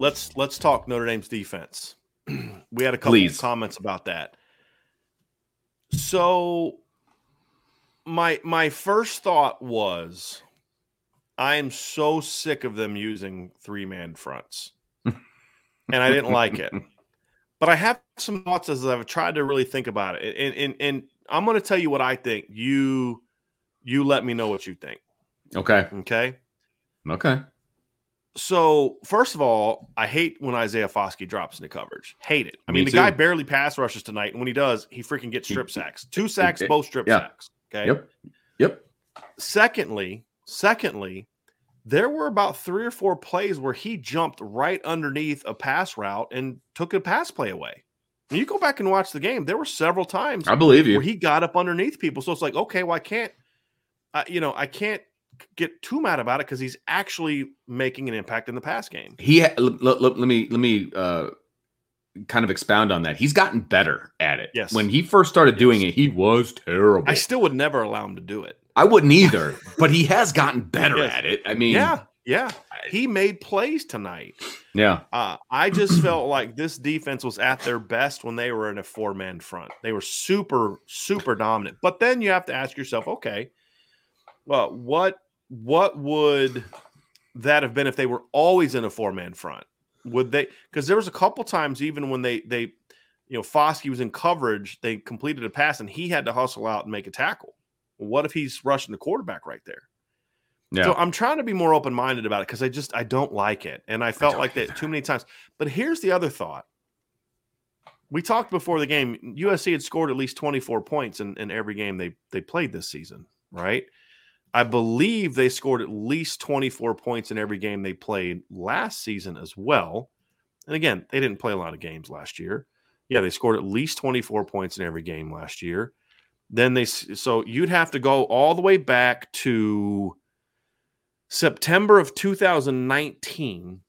Let's let's talk Notre Dame's defense. we had a couple Please. of comments about that. So my my first thought was I am so sick of them using three man fronts. and I didn't like it. But I have some thoughts as I've tried to really think about it. And and, and I'm going to tell you what I think. You you let me know what you think. Okay. Okay. Okay. So first of all, I hate when Isaiah Foskey drops into coverage. Hate it. I Me mean, the guy barely pass rushes tonight, and when he does, he freaking gets strip sacks. Two sacks, both strip yeah. sacks. Okay. Yep. Yep. Secondly, secondly, there were about three or four plays where he jumped right underneath a pass route and took a pass play away. When you go back and watch the game, there were several times I believe you where he got up underneath people. So it's like, okay, well, I can't, uh, you know, I can't get too mad about it because he's actually making an impact in the pass game. He ha- l- l- let me let me uh, kind of expound on that. He's gotten better at it. Yes. When he first started yes. doing it, he was terrible. I still would never allow him to do it. I wouldn't either, but he has gotten better yes. at it. I mean, yeah, yeah. He made plays tonight. Yeah. Uh, I just felt like this defense was at their best when they were in a four man front. They were super, super dominant. But then you have to ask yourself, okay, well, what what would that have been if they were always in a four man front? Would they? Because there was a couple times even when they they you know Foskey was in coverage, they completed a pass and he had to hustle out and make a tackle. What if he's rushing the quarterback right there? Yeah. So I'm trying to be more open minded about it because I just I don't like it, and I felt I like that too many times. But here's the other thought: we talked before the game. USC had scored at least 24 points in, in every game they they played this season, right? I believe they scored at least 24 points in every game they played last season as well. And again, they didn't play a lot of games last year. Yeah, they scored at least 24 points in every game last year. Then they so you'd have to go all the way back to September of 2019,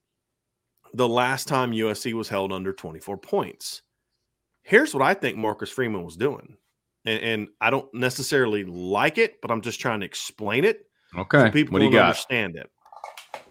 the last time USC was held under 24 points. Here's what I think Marcus Freeman was doing and, and, I don't necessarily like it, but I'm just trying to explain it. Okay, so people what do you got? understand it.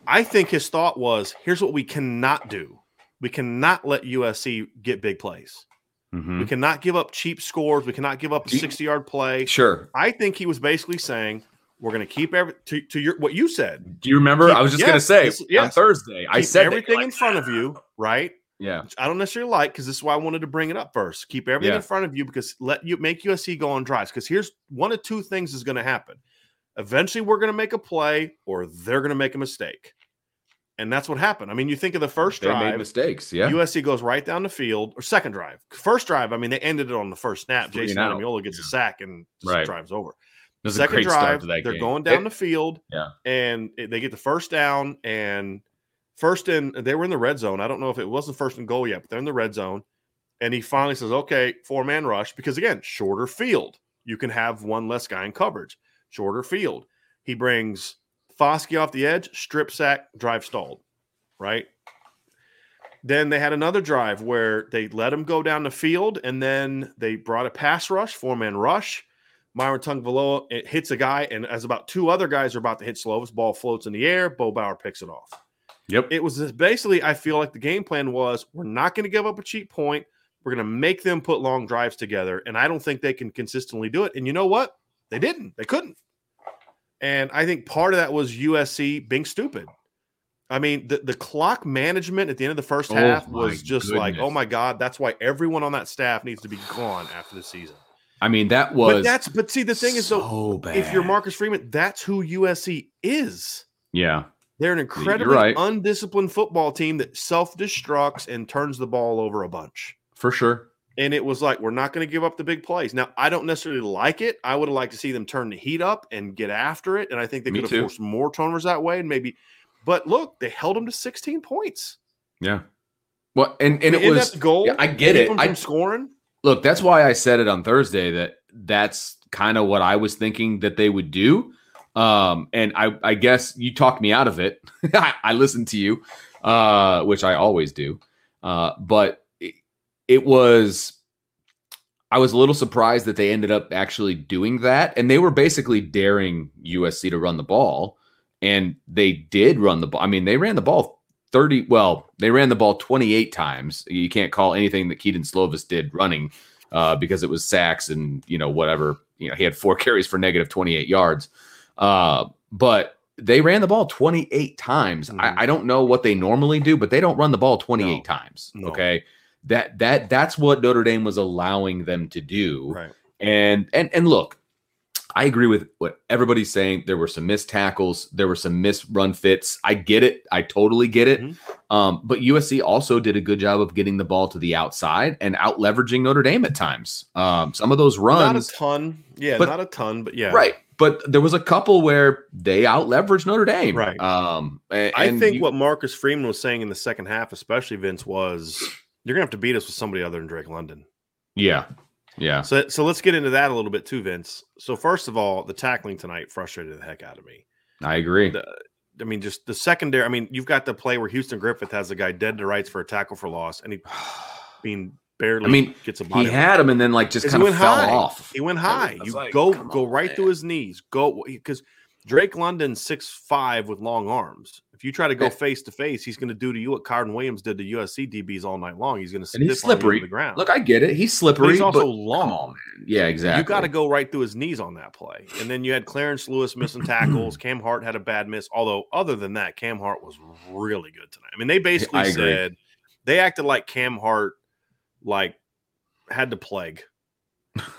I think his thought was, "Here's what we cannot do: we cannot let USC get big plays. Mm-hmm. We cannot give up cheap scores. We cannot give up a 60 yard play." Sure. I think he was basically saying, "We're going to keep every to, to your what you said." Do you remember? Keep, I was just yes, going to say yes, on Thursday. I said everything like, in front of you, right? Yeah. I don't necessarily like because this is why I wanted to bring it up first. Keep everything yeah. in front of you because let you make USC go on drives. Because here's one of two things is going to happen. Eventually, we're going to make a play or they're going to make a mistake. And that's what happened. I mean, you think of the first they drive. made mistakes. Yeah. USC goes right down the field or second drive. First drive, I mean, they ended it on the first snap. Jayson Ademilola gets yeah. a sack and right. drives over. Second drive, they're game. going down it, the field. Yeah. And they get the first down and first in they were in the red zone. I don't know if it wasn't first and goal yet, but they're in the red zone. And he finally says, okay, four man rush, because again, shorter field. You can have one less guy in coverage, shorter field. He brings Foskey off the edge, strip sack, drive stalled, right? Then they had another drive where they let him go down the field, and then they brought a pass rush, four man rush. Myron Tagovailoa it hits a guy, and as about two other guys are about to hit Slovis, ball floats in the air. Bo Bauer picks it off. Yep. It was basically, I feel like the game plan was we're not going to give up a cheap point. We're going to make them put long drives together. And I don't think they can consistently do it. And you know what? They didn't. They couldn't. And I think part of that was USC being stupid. I mean, the, the clock management at the end of the first Oh half was just like, oh my God, that's why everyone on that staff needs to be gone after the season. I mean, that was but that's but see the thing is though, so bad. if you're Marcus Freeman, that's who USC is. yeah, They're an incredibly right. undisciplined football team that self destructs and turns the ball over a bunch. for sure. And it was like, we're not going to give up the big plays. Now, I don't necessarily like it. I would have liked to see them turn the heat up and get after it. And I think they Me could have forced more turnovers that way. And maybe, but look, they held them to 16 points. Yeah. Well, and and I mean, was goal. yeah, I get it. I from scoring. look, that's why I said it on Thursday that that's kind of what I was thinking that they would do. Um, and I, I guess you talked me out of it. I, I listened to you, uh, which I always do. Uh, but it, it was, I was a little surprised that they ended up actually doing that. And they were basically daring USC to run the ball. And they did run the ball. I mean, they ran the ball 30, well, they ran the ball 28 times. You can't call anything that Kedon Slovis did running uh, because it was sacks and you know whatever. You know he had four carries for negative 28 yards, uh, but they ran the ball 28 times. Mhm. I, I don't know what they normally do, but they don't run the ball 28 No. times. No. Okay, that that that's what Notre Dame was allowing them to do. Right. And and and look, I agree with what everybody's saying. There were some missed tackles, there were some missed run fits. I get it. I totally get it. Mhm. Um, but USC also did a good job of getting the ball to the outside and out leveraging Notre Dame at times. Um, some of those runs, Not a ton. Yeah, but- not a ton, but yeah. right? But there was a couple where they out leveraged Notre Dame, Right. Um, a- I and think you- what Marcus Freeman was saying in the second half, especially Vince, was you're gonna have to beat us with somebody other than Drake London. yeah, yeah, So, so let's get into that a little bit too, Vince. So first of all, the tackling tonight frustrated the heck out of me. I agree. The- I mean, just the secondary. I mean, you've got the play where Houston Griffith has a guy dead to rights for a tackle for loss, and he being barely. I mean, gets a He had him and then like just kind of went fell high. off. He went high. that's You like, go go on, right to man. his knees. Go because Drake London six five with long arms. If you try to go face to face, he's going to do to you what Carden Williams did to USC DBs all night long. He's going to And he's stiff arm you slippery. the ground. Look, I get it. He's but slippery. he's also but long. on. Yeah, exactly. You got to go right through his knees on that play. And then you had Clarence Lewis missing tackles. Cam Hart had a bad miss. Although, other than that, Cam Hart was really good tonight. I mean, they basically said they acted like Cam Hart like had the plague.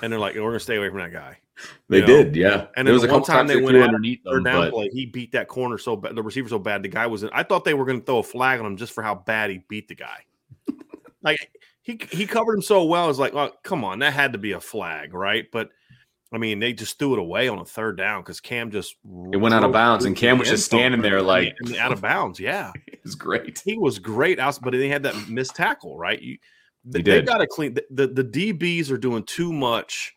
And they're like, we're to stay away from that guy. They you know? did, yeah. And there was a the one time they they went underneath them, down but play, he beat that corner so bad, the receiver so bad. The guy was in, I thought they were going to throw a flag on him just for how bad he beat the guy. like he he covered him so well. It's like, oh, come on, that had to be a flag, right? But I mean, they just threw it away on a third down because Cam just It went out of bounds, and Cam was just standing there like- out of bounds. Yeah, it was great. he was great out, but he had that missed tackle, right? You, He they did. got to clean the, the the DBs are doing too much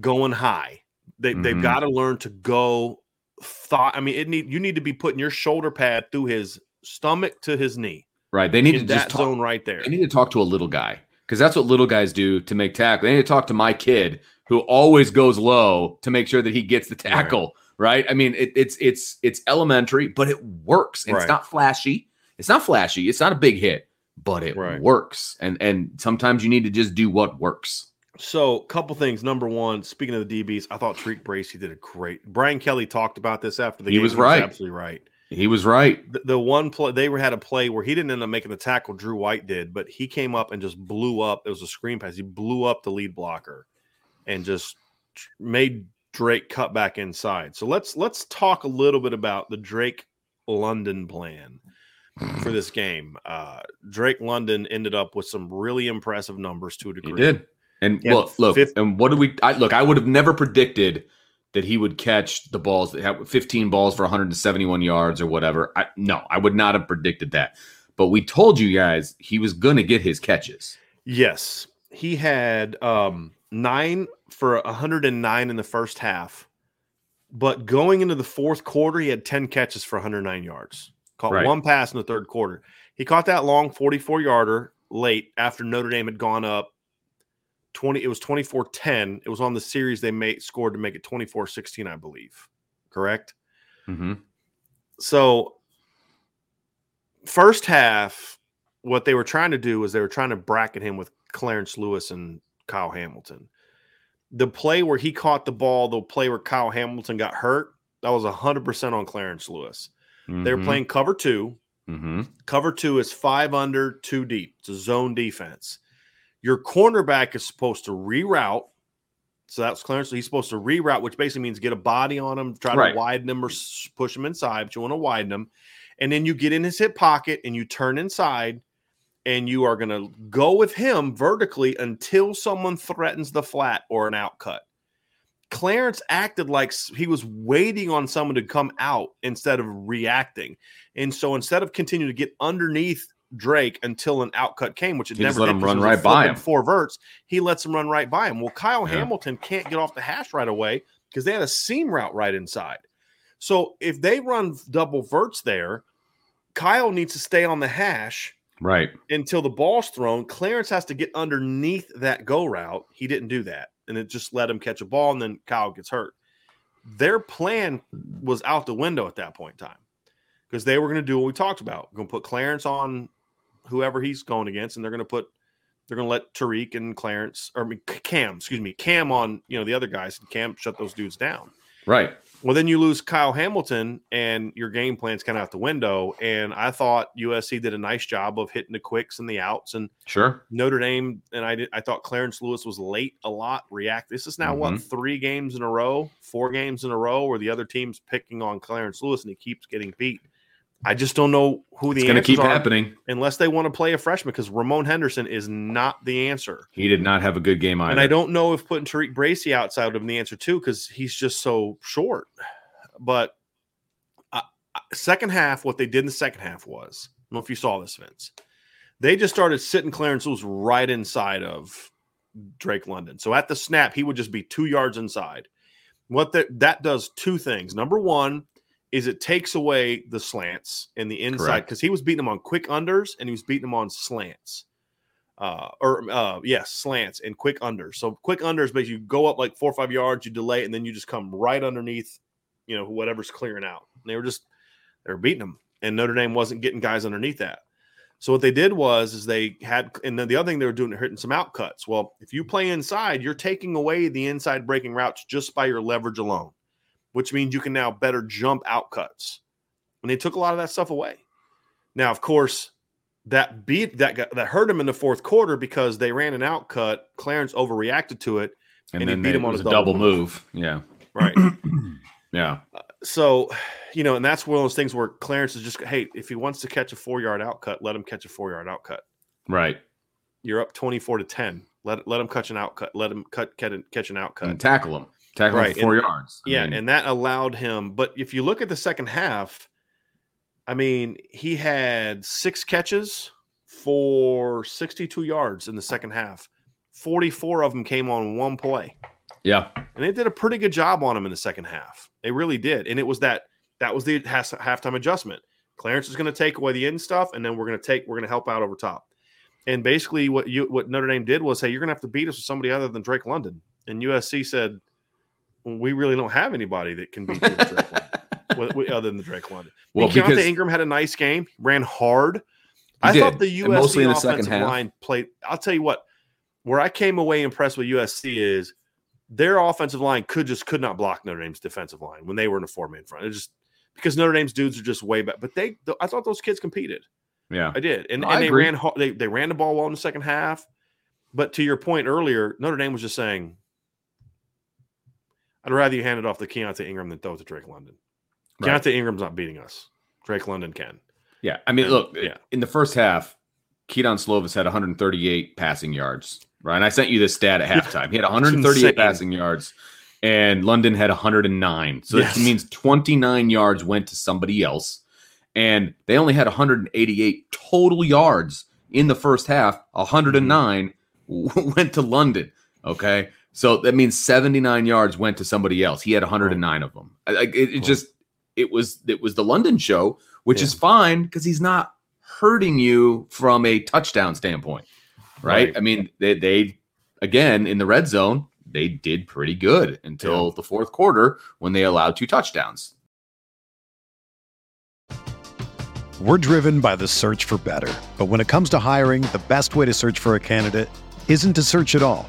going high. They they've Mhm. got to learn to go thought. I mean, it need you need to be putting your shoulder pad through his stomach to his knee. Right. They need to just that talk. zone right there. They need to talk to a little guy because that's what little guys do to make tackle. They need to talk to my kid who always goes low to make sure that he gets the tackle. Right. I mean, it, it's it's it's elementary, but it works. Right. It's not flashy. It's not flashy. It's not a big hit, but it Right. works. And and sometimes you need to just do what works. So, couple things. Number one, speaking of the DBs, I thought Tariq Bracy did a great. Brian Kelly talked about this after the game. He game. was right. absolutely right. He was right. The, the one play they had a play where he didn't end up making the tackle. Drew White did, but he came up and just blew up. It was a screen pass. He blew up the lead blocker and just made Drake cut back inside. So let's let's talk a little bit about the Drake London plan for this game. Uh, Drake London ended up with some really impressive numbers to a degree. He did. And look, look, and what did we? I, look, I would have never predicted that he would catch the balls that have 15 balls for 171 yards or whatever. I, no, I would not have predicted that. But we told you guys he was going to get his catches. Yes, he had um, nine for 109 in the first half, But going into the fourth quarter, he had 10 catches for 109 yards. Caught Right. one pass in the third quarter. He caught that long 44 yarder late after Notre Dame had gone up 20. It was 24 10. It was on the series they made scored to make it 24 16, I believe. Correct? Mm-hmm. So, first half, what they were trying to do was they were trying to bracket him with Clarence Lewis and Kyle Hamilton. The play where he caught the ball, the play where Kyle Hamilton got hurt, that was 100% on Clarence Lewis. They were playing cover two. hmm Cover two is five under, two deep. It's a zone defense. Your cornerback is supposed to reroute. So that's Clarence. He's supposed to reroute, which basically means get a body on him, try Right. to widen him or push him inside, but you want to widen him. And then you get in his hip pocket and you turn inside and you are going to go with him vertically until someone threatens the flat or an outcut. Clarence acted like he was waiting on someone to come out instead of reacting. And so instead of continuing to get underneath Drake until an outcut came, which it He never let him run it was a right by him. Four verts, he lets him run right by him. Well, Kyle Yeah. Hamilton can't get off the hash right away because they had a seam route right inside. So if they run double verts there, Kyle needs to stay on the hash Right. until the ball's thrown. Clarence has to get underneath that go route. He didn't do that. And it just let him catch a ball, and then Kyle gets hurt. Their plan was out the window at that point in time because they were going to do what we talked about. Going to put Clarence on whoever he's going against, and they're going to put they're going to let Tariq and Clarence or Cam, excuse me, Cam on you know the other guys, and Cam shut those dudes down. Right. Well, then you lose Kyle Hamilton, and your game plan's kind of out the window. And I thought USC did a nice job of hitting the quicks and the outs, and Sure. Notre Dame. And I did. I thought Clarence Lewis was late a lot. React. This is now what Mhm. three games in a row, four games in a row, where the other team's picking on Clarence Lewis, and he keeps getting beat. I just don't know who the It's going to keep happening. unless they want to play a freshman because Ramon Henderson is not the answer. He did not have a good game either. And I don't know if putting Tariq Bracy outside of him the answer too, because he's just so short. But uh, uh, second half, what they did in the second half was, I don't know if you saw this, Vince. They just started sitting Clarence Lewis right inside of Drake London. So at the snap, he would just be two yards inside. What that that does two things. Number one is it takes away the slants and the inside because he was beating them on quick unders and he was beating them on slants uh, or uh, yes, slants and quick unders. So quick unders, basically you go up like four or five yards, you delay, and then you just come right underneath, you know, whatever's clearing out. And they were just they were beating them, and Notre Dame wasn't getting guys underneath that. So what they did was is they had, and then the other thing they were doing, hitting some out cuts. Well, if you play inside, you're taking away the inside breaking routes just by your leverage alone, which means you can now better jump outcuts. And they took a lot of that stuff away. Now, of course, that beat that got, that hurt him in the fourth quarter because they ran an outcut. Clarence overreacted to it. And, and he beat they- him on it was a a double double move. Yeah. Right. Yeah. so, you know, and that's one of those things where Clarence is just, hey, if he wants to catch a four yard outcut, let him catch a four yard outcut. Right. You're up 24 to 10. Let, let him catch an outcut. Let him cut, catch, an- catch an outcut. And tackle him. Tackle Right, four and- yards. I yeah. mean, and that allowed him. But if you look at the second half, I mean, he had six catches for 62 yards in the second half. 44 of them came on one play. yeah. and they did a pretty good job on him in the second half. They really did, and it was that that was the has, halftime adjustment. Clarence is going to take away the end stuff, and then we're going to take we're going to help out over top. And basically, what you what Notre Dame did was, hey, you're going to have to beat us with somebody other than Drake London. And USC said, we really don't have anybody that can beat Drake London, other than the Drake London. Well, Keontae because Ingram had a nice game, ran hard. I did, thought the USC the offensive line played. I'll tell you what, where I came away impressed with USC is their offensive line could just could not block Notre Dame's defensive line when they were in a four man front. It just because Notre Dame's dudes are just way back. But they, I thought those kids competed. yeah. I did, and, No, and I they agree. ran hard. They they ran the ball well in the second half. But to your point earlier, Notre Dame was just saying, "I'd rather you hand it off to Keontae Ingram than throw it to Drake London." Right. Keontae Ingram's not beating us. Drake London can. Yeah. I mean, And- look, yeah. in the first half, Kedon Slovis had 138 passing yards. Right. And I sent you this stat at halftime. He had 138 passing yards, and London had 109. So Yes. that means 29 yards went to somebody else. And they only had 188 total yards in the first half. 109 Mm-hmm. went to London. Okay. So that means 79 yards went to somebody else. He had 109 of them. Like it, it just it was it was the London show, which Yeah. is fine because he's not hurting you from a touchdown standpoint, right? Right. I mean, they, they again in the red zone they did pretty good until the fourth quarter when they allowed two touchdowns. We're driven by the search for better. But when it comes to hiring, the best way to search for a candidate isn't to search at all.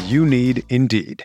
You need Indeed.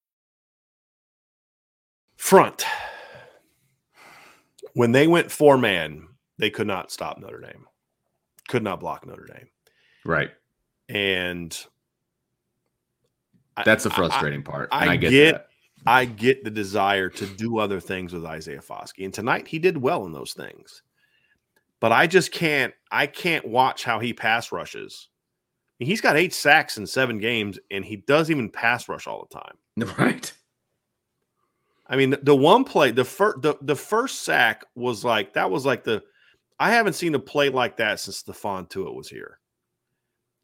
Front. When they went four man, they could not stop Notre Dame. Could not block Notre Dame. Right. And I- That's the I- frustrating part. I, I get, get, that. I get the desire to do other things with Isaiah Foskey. And tonight he did well in those things. But I just can't I can't watch how he pass rushes. He's got eight sacks in seven games, and he doesn't even pass rush all the time. Right. I mean, the, one play, the first the, the first sack was like that was like the I haven't seen a play like that since Stephon Tuitt was here.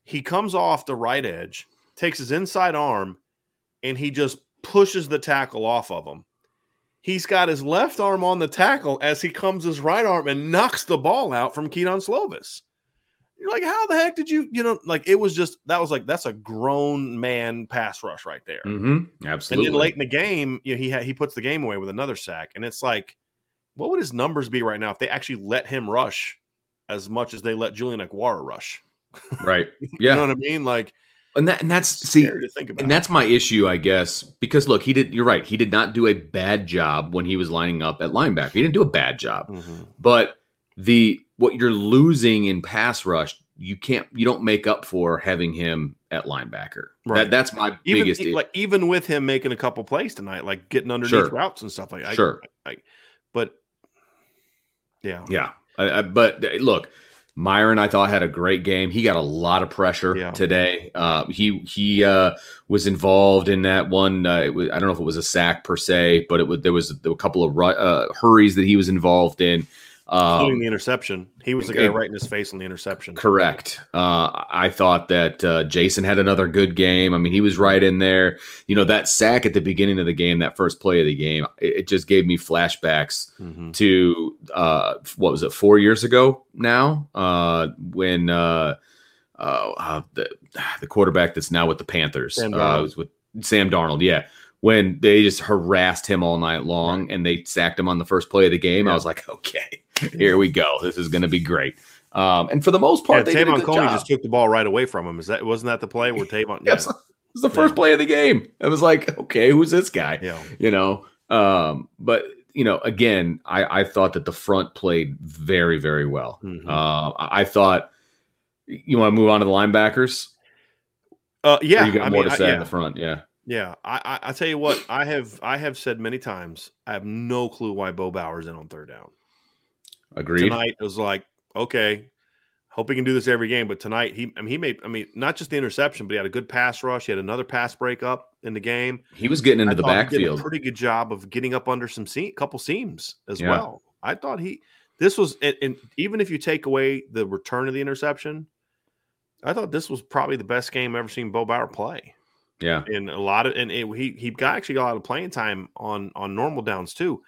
He comes off the right edge, takes his inside arm, and he just pushes the tackle off of him. He's got his left arm on the tackle as he comes his right arm and knocks the ball out from Kedon Slovis. You're like, how the heck did you, you know, like it was just that was like that's a grown man pass rush right there. Mm-hmm. And then late in the game, you know, he ha- he puts the game away with another sack, and it's like, what would his numbers be right now if they actually let him rush as much as they let Julian Okwara rush? right. You Yeah. know what I mean? Like, and that and that's see scary to think about. and that's my issue, I guess, because look, he did. You're right. He did not do a bad job when he was lining up at linebacker. He didn't do a bad job, Mhm. but the what you're losing in pass rush, you can't, you don't make up for having him at linebacker. Right. That, that's my even biggest. e- like even with him making a couple plays tonight, like getting underneath Sure. routes and stuff like that. Sure. I, I, but yeah, Yeah, I, but uh, look, Myron, I thought had a great game. He got a lot of pressure Yeah. today. Uh, he he uh, was involved in that one. Uh, it was, I don't know if it was a sack per se, but it was there was a couple of uh, hurries that he was involved in. Including Um, the interception. He was the guy right in his face on the interception. Correct. Uh, I thought that uh, Jayson had another good game. I mean, he was right in there. You know, that sack at the beginning of the game, that first play of the game, it, it just gave me flashbacks Mhm. to uh, what was it, four years ago now, uh, when uh, uh, the the quarterback that's now with the Panthers Sam uh, was with Sam Darnold. Yeah. When they just harassed him all night long and they sacked him on the first play of the game, I was like, okay, here we go. This is going to be great. Um, and for the most Yeah, part, they did a Te'von Coney job. just took the ball right away from him. Is that wasn't that the play where Te'von? Yeah, Yeah, it was- the first Yeah. play of the game. It was like, okay, who's this guy? yeah. You know, um, but you know, again, I, I thought that the front played very, very well. Mhm. Uh, I I thought you want to move on to the linebackers. Uh, Or yeah, you got I more mean, to I- say yeah. in the front. Yeah, Yeah, I, I I tell you what, I have I have said many times, I have no clue why Bo Bauer's in on third down. Agreed. Tonight it was like, okay, Hope he can do this every game. But tonight, he I mean, he made I mean, not just the interception, but he had a good pass rush. He had another pass breakup in the game. He was getting into I the thought he did backfield. a pretty good job of getting up under some seam, a couple seams as Yeah. well. I thought he this was and, and even if you take away the return of the interception, I thought this was probably the best game I've ever seen Bo Bauer play. Yeah. And a lot of and it, he he got actually got a lot of playing time on on normal downs too.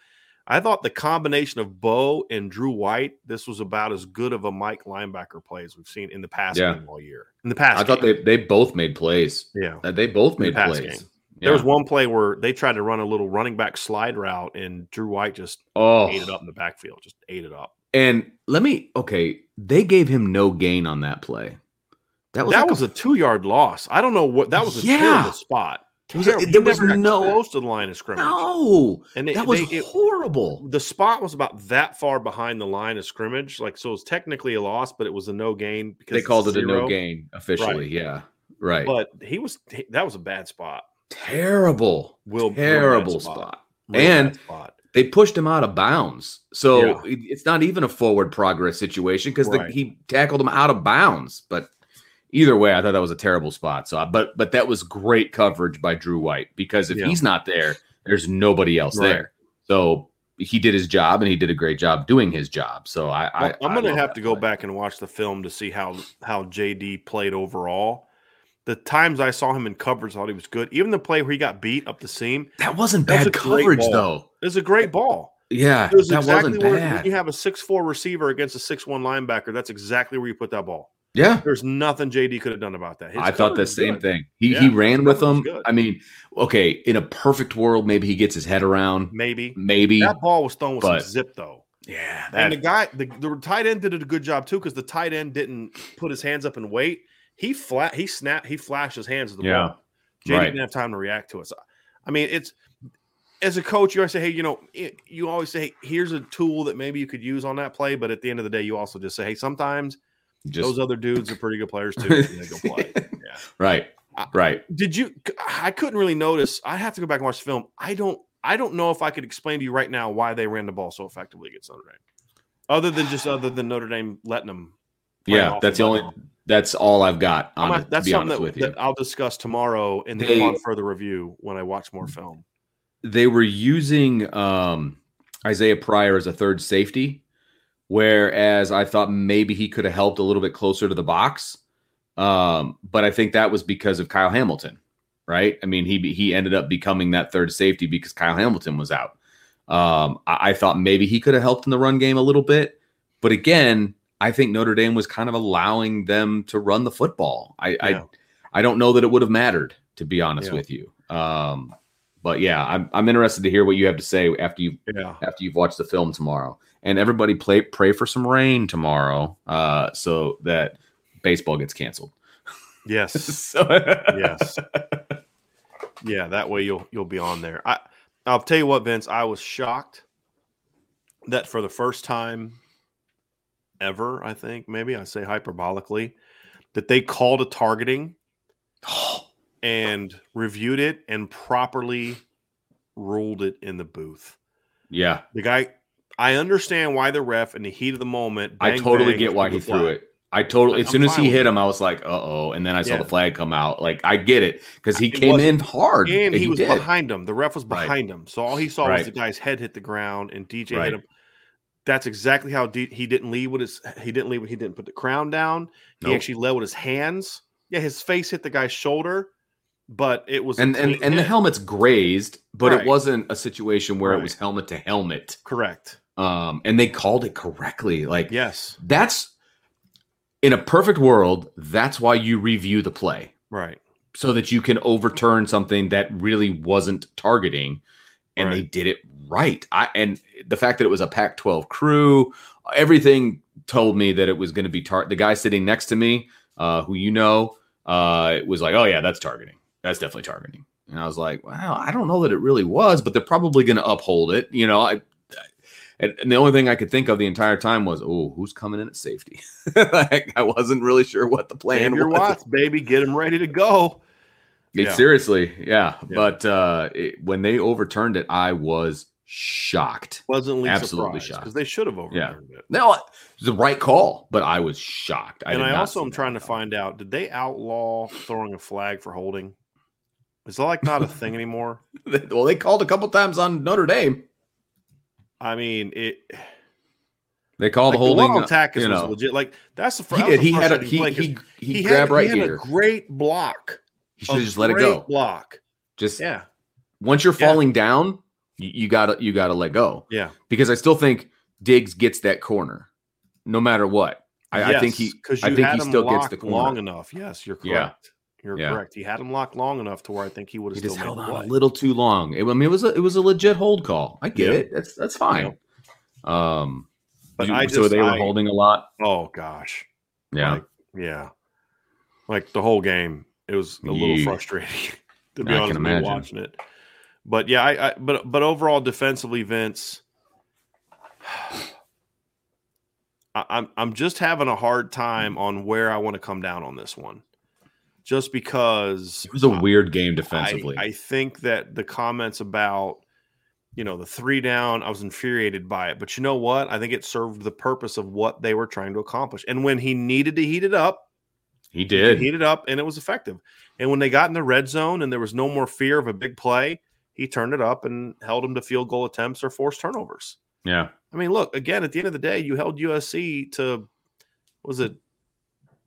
I thought the combination of Bo and Drew White, this was about as good of a Mike linebacker play as we've seen in the past Yeah. game all year. In the past, I thought they they both made plays. yeah. Uh, They both In the made plays. game. There was one play where they tried to run a little running back slide route, and Drew White just oh, ate it up in the backfield, just ate it up. and let me okay. They gave him no gain on that play. That was that like was a two yard loss. I don't know what that was a Yeah. terrible spot. It was a- Terrible. There was no- close to the line of scrimmage. no. and they, That was they- it- horrible. the spot was about that far behind the line of scrimmage. Like so, it was technically a loss, but it was a no gain because They called it a no gain officially. Yeah, right. But he was he- that was a bad spot. terrible, Will real bad terrible spot. Real And spot. They pushed him out of bounds, so Yeah. it- it's not even a forward progress situation because Right. he tackled him out of bounds. But either way, I thought that was a terrible spot. So, I- but but that was great coverage by Drew White because if Yeah. he's not there, there's nobody else Right. there. So he did his job, and he did a great job doing his job. So I, I Well, I'm going to have to go play. back and watch the film to see how how JD played overall. The times I saw him in coverage, I thought he was good. Even the play where he got beat up the seam, That wasn't That was bad a coverage though. it was a great ball. Yeah, It was that exactly wasn't where when you have a six four receiver against a six one linebacker. That's exactly where you put that ball. Yeah, There's nothing JD could have done about that. His I thought the same good. thing. He Yeah, he ran with them. I mean, okay, in a perfect world, maybe he gets his head around. Maybe Maybe. that ball was thrown with but- some zip though. Yeah, And the guy, the, the tight end did a good job too because the tight end didn't put his hands up and wait. He flat, he snapped, he flashed his hands at the Yeah, ball. JD right. didn't have time to react to it. So, I mean, it's as a coach, you always say, hey, you know, you always say, hey, here's a tool that maybe you could use on that play. But at the end of the day, you also just say, hey, sometimes just those other dudes are pretty good players too. they go play. Yeah. right, I- right. Did you? I couldn't really notice. I have to go back and watch the film. I don't. I don't know if I could explain to you right now why they ran the ball so effectively against Notre Dame, other than just other than Notre Dame letting them. Yeah, that's the only. them. That's all I've got on it. that's to be something that, with you, that I'll discuss tomorrow in the on further review when I watch more film. they were using um, Isaiah Pryor as a third safety, whereas I thought maybe he could have helped a little bit closer to the box. Um, but I think that was because of Kyle Hamilton, right? I mean, he he ended up becoming that third safety because Kyle Hamilton was out. Um, I, I thought maybe he could have helped in the run game a little bit, but again, I think Notre Dame was kind of allowing them to run the football. I Yeah. I, I don't know that it would have mattered, to be honest Yeah. with you. Um, but yeah, I'm I'm interested to hear what you have to say after you Yeah, after you've watched the film tomorrow. And everybody play pray for some rain tomorrow, uh, so that baseball gets canceled. yes, so, yes, yeah. That way you'll you'll be on there. I I'll tell you what, Vince. I was shocked that for the first time ever, I think maybe I say hyperbolically, that they called a targeting and reviewed it and properly ruled it in the booth. yeah, The guy, I understand why the ref in the heat of the moment. I totally bang, get why he the threw it. I totally I'm as soon as he hit it. him, I was like, uh oh. And then I saw Yeah. the flag come out. Like I get it because he It came in hard And he, was did. behind him. The ref was Right. behind him. So all he saw was the guy's head hit the ground and DJ Right. hit him. That's exactly how D- he didn't leave with his he didn't lead he didn't put the crown down. He actually led with his hands. Yeah, his face hit the guy's shoulder, but it was And and and the helmet's grazed, but Right. it wasn't a situation where Right. it was helmet to helmet. correct. Um, and they called it correctly. Like Yes. that's in a perfect world, that's why you review the play Right. so that you can overturn something that really wasn't targeting. And they did it right. I and the fact that it was a Pac 12 crew, everything told me that it was going to be tar- the guy sitting next to me, uh, who you know, uh, it was like, oh yeah, that's targeting. That's definitely targeting. And I was like, wow, I don't know that it really was, but they're probably going to uphold it. You know, I, and, and the only thing I could think of the entire time was, oh, who's coming in at safety? like, I wasn't really sure what the plan Xavier was. Watts, baby, get him ready to go. It- Yeah. Seriously, yeah. Yeah. But uh, it, when they overturned it, I was shocked. Pleasantly Absolutely surprised shocked. because they should have overturned it. No, it was the right call, but I was shocked. I and I also am trying to find out: did they outlaw throwing a flag for holding? Is that like not a thing anymore? well, they called a couple times on Notre Dame. I mean, it. They called Like, the holding. one on uh, was know, legit. Like that's the. fr- he did. the He had a frustrating he play 'cause he, he, had- grabbed right he had here. a great block. He should just let it go. Block. Just Yeah. once you're Yeah. falling down, you, you gotta you gotta let go Yeah. because I still think Diggs gets that corner, no matter what. I, I think he I think he still gets the corner. long enough. Yes, you're Yeah. You're Yeah. correct. He had him locked long enough to where I think he would have still held on a little too long. It, I mean, it was a it was a legit hold call. I get Yeah. it. That's that's fine. Um, But you- I so just- they were I- holding a lot. Oh gosh. Yeah, Like, yeah. Like the whole game, it was a little Yeah. frustrating to be I honest can with me imagine. watching it. But yeah, I, I but but overall defensively, Vince, I, I'm I'm just having a hard time on where I want to come down on this one, just because it was a weird game defensively. I think that the comments about you know the three down, I was infuriated by it. But you know what? I think it served the purpose of what they were trying to accomplish. And when he needed to heat it up, he he did. heat it up, and it was effective. And when they got in the red zone and there was no more fear of a big play, he turned it up and held them to field goal attempts or forced turnovers. yeah, I mean, look, again, at the end of the day, you held USC to, was it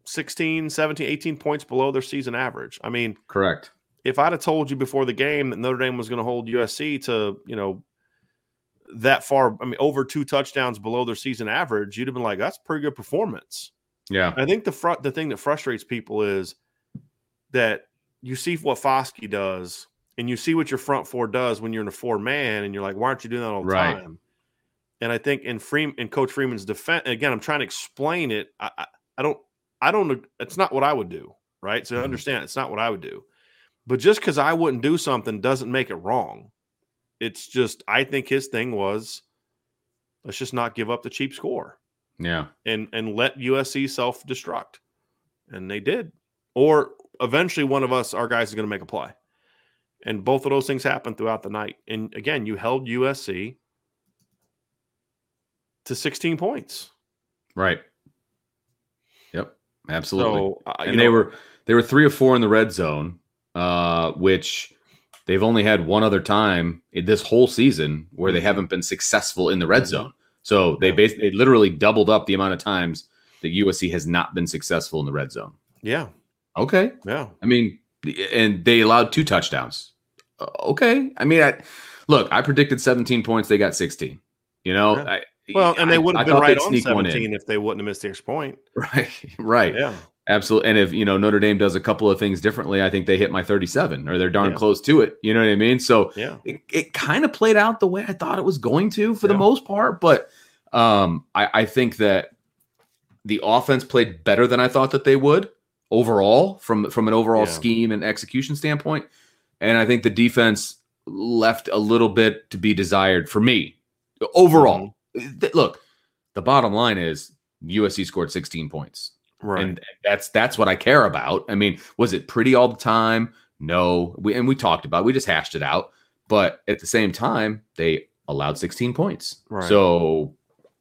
16, 17, 18 points below their season average? I mean, correct. if I'd have told you before the game that Notre Dame was going to hold USC to, you know, that far, I mean, over two touchdowns below their season average, you'd have been like, that's a pretty good performance. Yeah, I think the front, the thing that frustrates people is that you see what Foskey does and you see what your front four does when you're in a four man, and you're like, why aren't you doing that all the Right. time? And I think in Freeman, in Coach Freeman's defense, again, I'm trying to explain it. I, I, I don't, I don't, it's not what I would do, right? So Mhm. understand, it's not what I would do. But just because I wouldn't do something doesn't make it wrong. It's just, I think his thing was, let's just not give up the cheap score yeah, and and let USC self destruct, and they did. Or eventually, one of us, our guys, is going to make a play, and both of those things happened throughout the night. And again, you held USC to 16 points. right. Absolutely. So, uh, and they were they were three or four in the red zone, uh, which they've only had one other time in this whole season where they Mhm. haven't been successful in the red Mhm. zone. So they basically they literally doubled up the amount of times that USC has not been successful in the red zone. yeah, Okay, yeah, I mean, and they allowed two touchdowns. Uh, Okay, I mean, I, look, I predicted 17 points. They got 16. You know, Yeah. I, well, and they would have been right on sneak one 17 if they wouldn't have missed the extra point. Right, right. Yeah, Absolutely. And if you know Notre Dame does a couple of things differently, I think they hit my 37 or they're darn Yeah. close to it. You know what I mean? So yeah, it, it kind of played out the way I thought it was going to for the most part. But um, I, I think that the offense played better than I thought that they would overall from from an overall Yeah. scheme and execution standpoint. And I think the defense left a little bit to be desired for me overall. Th- Look, the bottom line is USC scored 16 points. right. And that's that's what I care about. I mean, was it pretty all the time? No. We and we talked about, it. we just hashed it out. But at the same time, they allowed 16 points. Right. So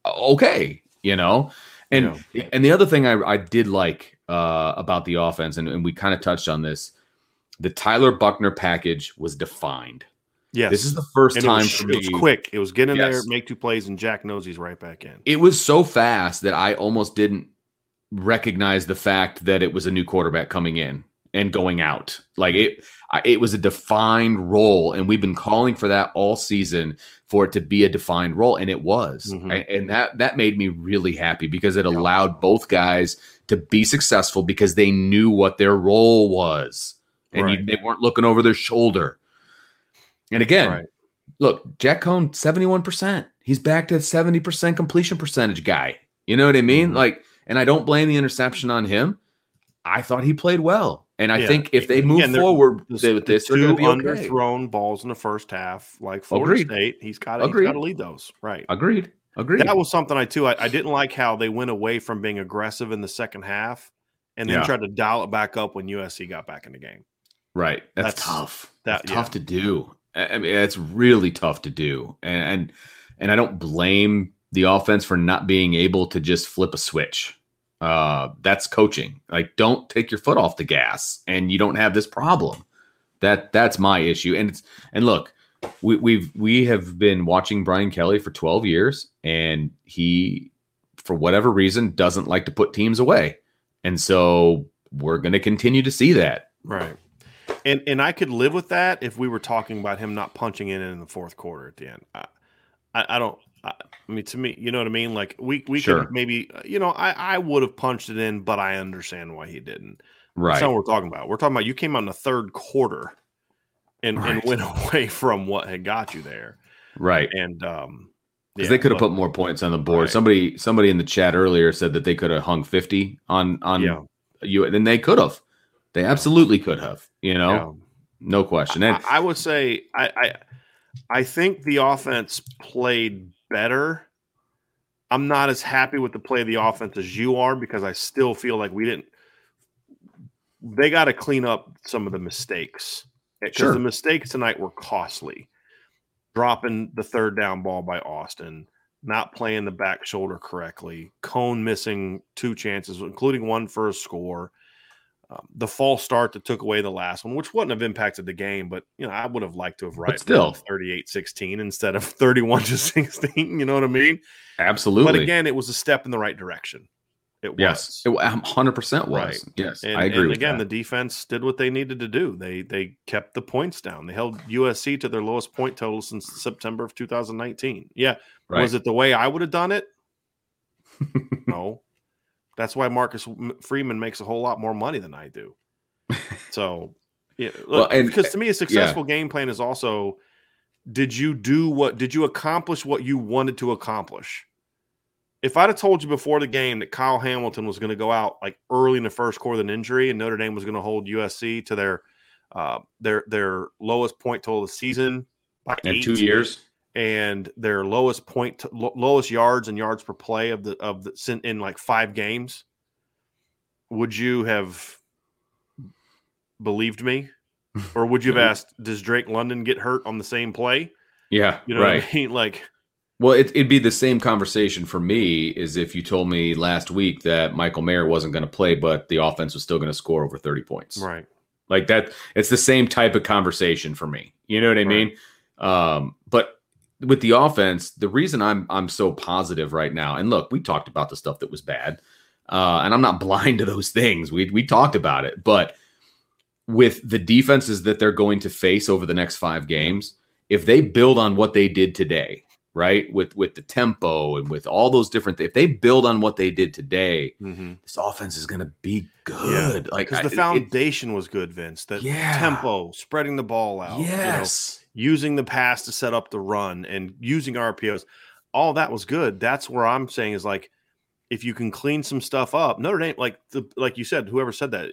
okay, you know. And and the other thing I, I did like uh, about the offense, and, and we kind of touched on this, the Tyler Buchner package was defined. Yes, This is the first And it time was, for it was quick. It was get in there, make two plays, and Jack knows he's right back in. it was so fast that I almost didn't recognize the fact that it was a new quarterback coming in and going out. Like it, it was a defined role, and we've been calling for that all season for it to be a defined role, and it was, Mhm. And that that made me really happy because it allowed both guys to be successful because they knew what their role was, and you, they weren't looking over their shoulder. And again, Right. look, Jack Coan, 71%. He's back to 70% completion percentage guy. You know what I mean? Mhm. Like, and I don't blame the interception on him. I thought he played well. And I Yeah. think if they move Again, forward with the this, they're two going to be okay. underthrown balls in the first half, like Florida Agreed. State, he's got to Agreed. got to lead those. Right. Agreed. Agreed. That was something I too. I, I didn't like how they went away from being aggressive in the second half, and then Yeah. tried to dial it back up when USC got back in the game. right. That's, That's- tough. that- That's tough to do. I mean, it's really tough to do, and, and and I don't blame the offense for not being able to just flip a switch. Uh, that's coaching. Like, don't take your foot off the gas, and you don't have this problem. That that's my issue. And it's and look, we, we've we have been watching Brian Kelly for 12 years, and he, for whatever reason, doesn't like to put teams away, and so we're going to continue to see that. Right. And and I could live with that if we were talking about him not punching in in the fourth quarter at the end. I, I, I don't. I, I, mean, to me, you know what I mean. Like we we sure. could maybe you know I I would have punched it in, but I understand why he didn't. Right. That's not what we're talking about. We're talking about you came out in the third quarter, and right. and went away from what had got you there. Right. And um, because yeah, they could have put more points on the board. Right. Somebody somebody in the chat earlier said that they could have hung fifty on on yeah. you, and they could have. They absolutely could have. You know, yeah. no question. And I, I would say I, I I think the offense played better. I'm not as happy with the play of the offense as you are because I still feel like we didn't. They got to clean up some of the mistakes eh, because sure. the mistakes tonight were costly. Dropping the third down ball by Austin, not playing the back shoulder correctly, Coan missing two chances, including one for a score um, the false start that took away the last one, which wouldn't have impacted the game, but you know, I would have liked to have right still 38 16 instead of 31 to 16. You know what I mean? Absolutely. But again, it was a step in the right direction. It yes, was. It 100% was. Right. Yes, and, I agree. And again, that. the defense did what they needed to do. They they kept the points down. They held USC to their lowest point total since September of 2019. Yeah. Right. Was it the way I would have done it? no. That's why Marcus Freeman makes a whole lot more money than I do. So, yeah, look, well, and, because to me, a successful yeah. game plan is also did you do what did you accomplish what you wanted to accomplish? If I'd have told you before the game that Kyle Hamilton was going to go out like early in the first quarter with an injury and Notre Dame was going to hold USC to their uh, their their lowest point total of the season by in two years, and their lowest point lowest yards and yards per play of the of the in like five games. Would you have believed me? Or would you have asked does drake london get hurt on the same play? Yeah you know right. I mean? like well it, would be the same conversation for me as if you told me last week that michael mayer wasn't going to play but the offense was still going to score over 30 points. Right. Like that it's the same type of conversation for me. You know what i right. mean? Um, but with the offense, the reason I'm I'm so positive right now, and look, we talked about the stuff that was bad, uh, and I'm not blind to those things. We we talked about it, but with the defenses that they're going to face over the next five games, if they build on what they did today, right, with with the tempo and with all those different, things, if they build on what they did today, mm-hmm. this offense is going to be good. Yeah, like because the foundation it, was good, Vince. That yeah. tempo, spreading the ball out. Yes. You know, using the pass to set up the run and using RPOs, all that was good. That's where I'm saying is like, if you can clean some stuff up, Notre Dame, like the like you said, whoever said that,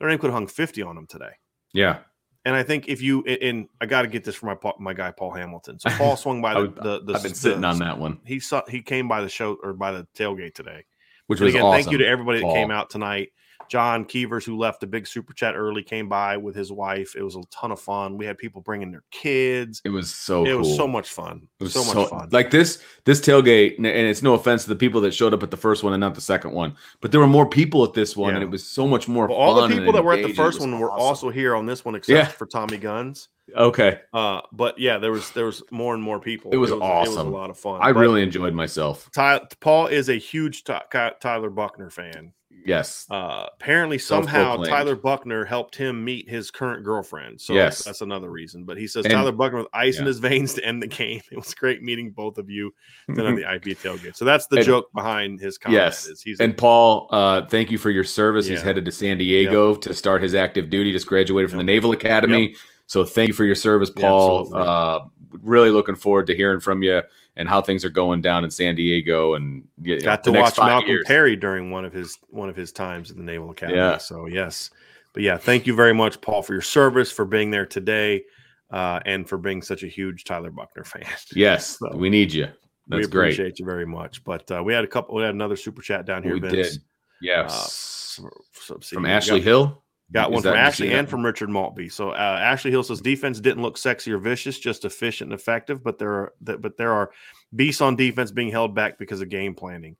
Notre Dame could have hung 50 on them today. Yeah. And I think if you and I got to get this from my my guy Paul Hamilton. So Paul swung by the the, the I've been sitting on that one. He saw he came by the show or by the tailgate today, which was again, awesome. Thank you to everybody Paul. that came out tonight. John Keevers, who left a big super chat early, came by with his wife. It was a ton of fun. We had people bringing their kids. It was so. It cool. was so much fun. It was so, so much fun. Like this, this tailgate, and it's no offense to the people that showed up at the first one and not the second one, but there were more people at this one, yeah. and it was so much more. Well, all the people that were at the first one were also here on this one, except yeah. for Tommy Guns. Okay. Uh, but yeah, there was there was more and more people. It was, it was awesome. It was a lot of fun. I but really enjoyed myself. Ty, Paul is a huge Tyler Buchner fan. Yes. Uh, apparently, somehow Tyler Buchner helped him meet his current girlfriend. So yes. that's another reason. But he says and, Tyler Buchner with ice yeah. in his veins to end the game. It was great meeting both of you then on the IP tailgate. So that's the and, joke behind his comment. Yes. He's and a, Paul, uh, thank you for your service. Yeah. He's headed to San Diego yep. to start his active duty. Just graduated from yep. the Naval Academy. Yep. So thank you for your service, Paul. Yeah, uh, really looking forward to hearing from you and how things are going down in San Diego. And you know, got to watch Malcolm years. Perry during one of his one of his times at the Naval Academy. Yeah. So yes, but yeah, thank you very much, Paul, for your service, for being there today, uh, and for being such a huge Tyler Buchner fan. Yes, so, we need you. That's we appreciate great. you very much. But uh, we had a couple. We had another super chat down here. We Vince. did. Yes. Uh, from Ashley Hill. Got one from Ashley and from Richard Maltby. So uh, Ashley Hill says defense didn't look sexy or vicious, just efficient and effective. But there are but there are beasts on defense being held back because of game planning.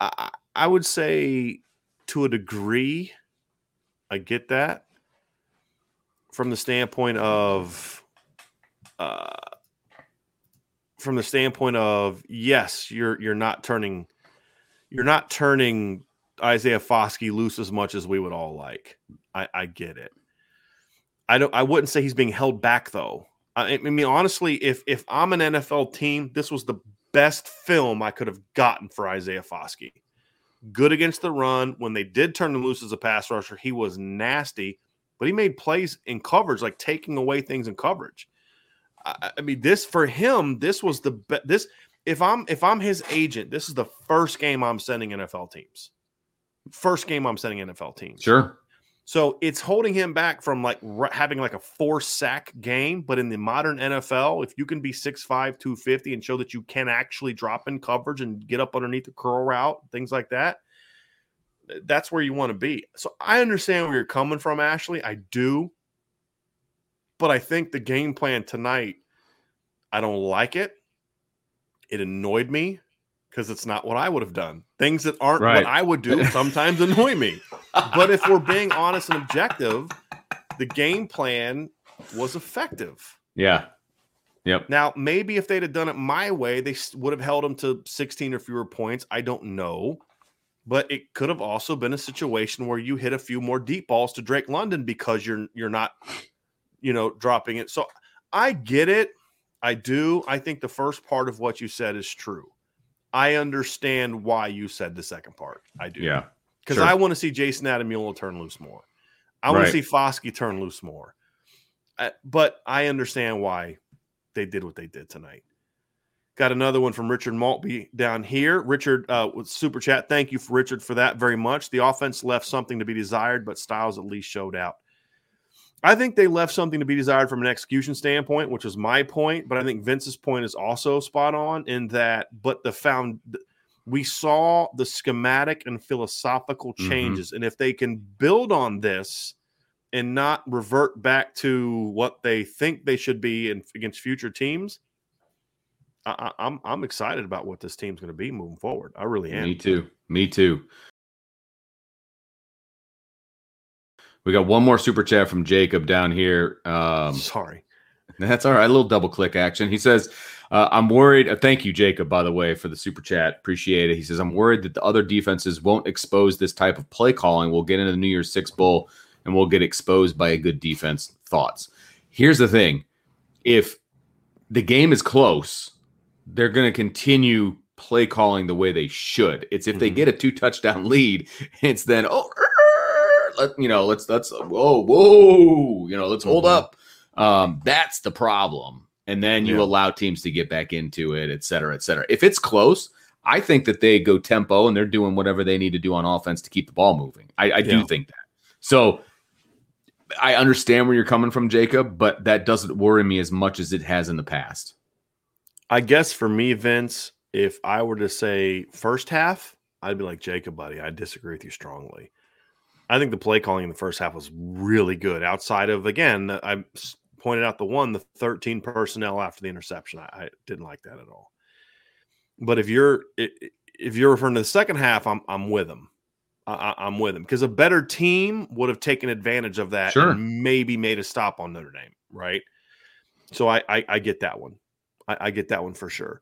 I, I would say to a degree, I get that from the standpoint of uh, from the standpoint of yes, you're you're not turning you're not turning Isaiah Foskey loose as much as we would all like. I, I get it. I don't. I wouldn't say he's being held back though. I, I mean, honestly, if if I'm an NFL team, this was the best film I could have gotten for Isaiah Foskey. Good against the run. When they did turn him loose as a pass rusher, he was nasty, but he made plays in coverage, like taking away things in coverage. I, I mean, this for him, this was the be- this. If I'm if I'm his agent, this is the first game I'm sending NFL teams. First game I'm sending NFL teams. Sure. So it's holding him back from like having like a four sack game. But in the modern NFL, if you can be 6'5, 250 and show that you can actually drop in coverage and get up underneath the curl route, things like that, that's where you want to be. So I understand where you're coming from, Ashley. I do. But I think the game plan tonight, I don't like it. It annoyed me because it's not what I would have done. Things that aren't Right. what I would do sometimes annoy me but if we're being honest and objective, the game plan was effective. Yeah. Yep. Now, maybe if they'd have done it my way, they would have held them to 16 or fewer points. I don't know. But it could have also been a situation where you hit a few more deep balls to Drake London because you're you're not, you know, dropping it. So I get it. I do. I think the first part of what you said is true. I understand why you said the second part. I do Yeah. Because Sure. I want to see Jayson Ademilola turn loose more. I want Right. to see Foskey turn loose more. Uh, but I understand why they did what they did tonight. Got another one from Richard Maltby down here. Richard uh, with super chat. Thank you for Richard for that very much. The offense left something to be desired, but Styles at least showed out. I think they left something to be desired from an execution standpoint, which is my point. But I think Vince's point is also spot on in that. But the found we saw the schematic and philosophical Mhm. changes, and if they can build on this and not revert back to what they think they should be in, against future teams, I, I, I'm I'm excited about what this team's going to be moving forward. I really am. Me too. Me too. We got one more super chat from Jacob down here. Um, Sorry. That's all right. A little double click action. He says, uh, I'm worried. Uh, thank you, Jacob, by the way, for the super chat. Appreciate it. He says, I'm worried that the other defenses won't expose this type of play calling. We'll get into the New Year's Six Bowl and we'll get exposed by a good defense. Thoughts. Here's the thing if the game is close, they're going to continue play calling the way they should. It's if they Mhm. get a two touchdown lead, it's then, oh, let, you know, let's, let's, whoa, whoa, you know, let's hold Mhm. up. Um, that's the problem. And then you Yeah. allow teams to get back into it, et cetera, et cetera. If it's close, I think that they go tempo and they're doing whatever they need to do on offense to keep the ball moving. I, I do think that. So I understand where you're coming from, Jacob, but that doesn't worry me as much as it has in the past. I guess for me, Vince, if I were to say first half, I'd be like Jacob, buddy. I disagree with you strongly. I think the play calling in the first half was really good. Outside of again, I s- pointed out the one, the 13 personnel after the interception. I, I didn't like that at all. But if you're if you're referring to the second half, I'm I'm with him. I, I'm with him because a better team would have taken advantage of that Sure. and maybe made a stop on Notre Dame, right? So I I, I get that one. I, I get that one for sure.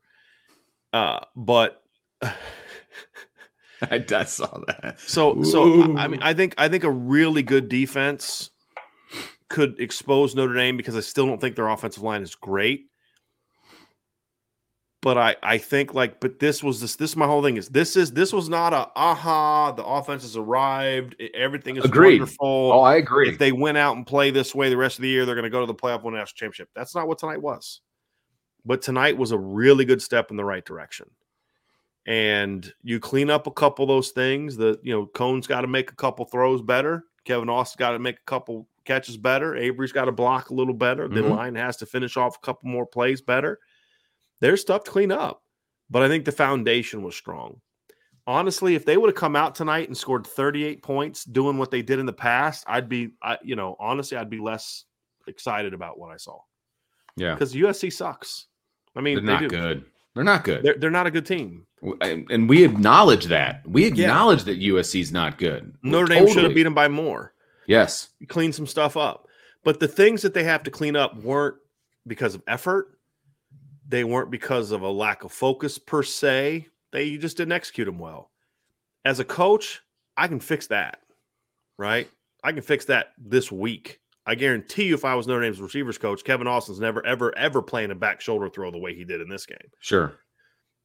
Uh, but I, I saw that. so so I- I mean I think I think a really good defense could expose Notre Dame because I still don't think their offensive line is great. But I I think like but this was this this is my whole thing is this is this was not a aha the offense has arrived everything is Agreed. wonderful. Oh, I agree. if they went out and play this way the rest of the year, they're going to go to the playoff win national championship. That's not what tonight was. But tonight was a really good step in the right direction. And you clean up a couple of those things. that you know, Coan's got to make a couple throws better. Kevin Austin's got to make a couple catches better. Avery's got to block a little better. The Mhm. line has to finish off a couple more plays better. There's stuff to clean up. But I think the foundation was strong. honestly, if they would have come out tonight and scored 38 points doing what they did in the past, I'd be, I, you know, honestly, I'd be less excited about what I saw Yeah. because USC sucks. I mean, They're they not do. good. They're not good. They're, they're not a good team. And, we acknowledge that. We acknowledge that USC's not good. Notre Dame should have Totally. beat them by more. Yes. Clean some stuff up. But the things that they have to clean up weren't because of effort. They weren't because of a lack of focus per se. They just didn't execute them well. As a coach, I can fix that. Right? I can fix that this week. I guarantee you, if I was Notre Dame's receivers coach, Kevin Austin's never, ever, ever playing a back shoulder throw the way he did in this game. Sure.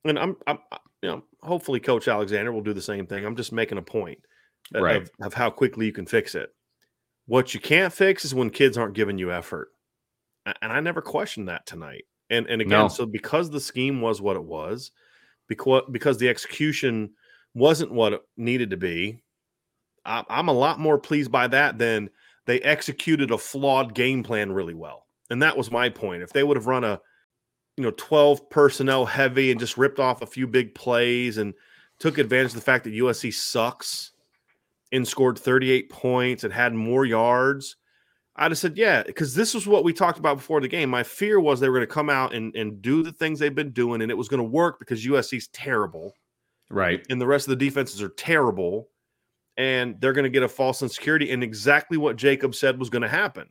And I'm, I'm you know, hopefully Coach Alexander will do the same thing. I'm just making a point of- Right. of, of how quickly you can fix it. What you can't fix is when kids aren't giving you effort. And I never questioned that tonight. And and again, No. so because the scheme was what it was, because because the execution wasn't what it needed to be, I, I'm a lot more pleased by that than they executed a flawed game plan really well. And that was my point. If they would have run a you know 12 personnel heavy and just ripped off a few big plays and took advantage of the fact that USC sucks and scored 38 points and had more yards. I'd have said, yeah, because this was what we talked about before the game. My fear was they were going to come out and, and do the things they've been doing, and it was going to work because USC's terrible Right. and the rest of the defenses are terrible, and they're going to get a false insecurity. And exactly what Jacob said was going to happen.